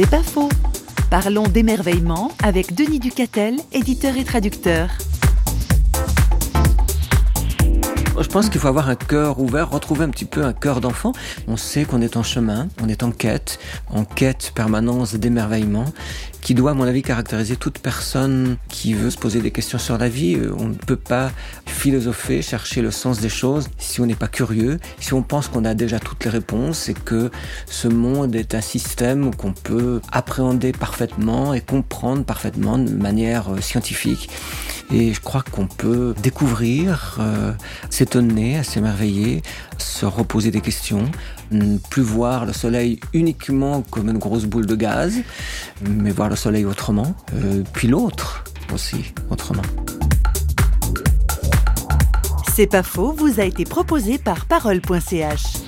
C'est pas faux. Parlons d'émerveillement avec Denis Ducatel, éditeur et traducteur. Je pense qu'il faut avoir un cœur ouvert, retrouver un petit peu un cœur d'enfant. On sait qu'on est en chemin, on est en quête, en quête permanence d'émerveillement, qui doit, à mon avis, caractériser toute personne qui veut se poser des questions sur la vie. Euh, on ne peut pas philosopher, chercher le sens des choses si on n'est pas curieux, si on pense qu'on a déjà toutes les réponses et que ce monde est un système qu'on peut appréhender parfaitement et comprendre parfaitement de manière euh, scientifique. Et je crois qu'on peut découvrir, euh, s'étonner, s'émerveiller, se reposer des questions, ne plus voir le soleil uniquement comme une grosse boule de gaz, mais voir le soleil autrement, euh, puis l'autre aussi autrement. C'est pas faux, vous a été proposé par parole.ch.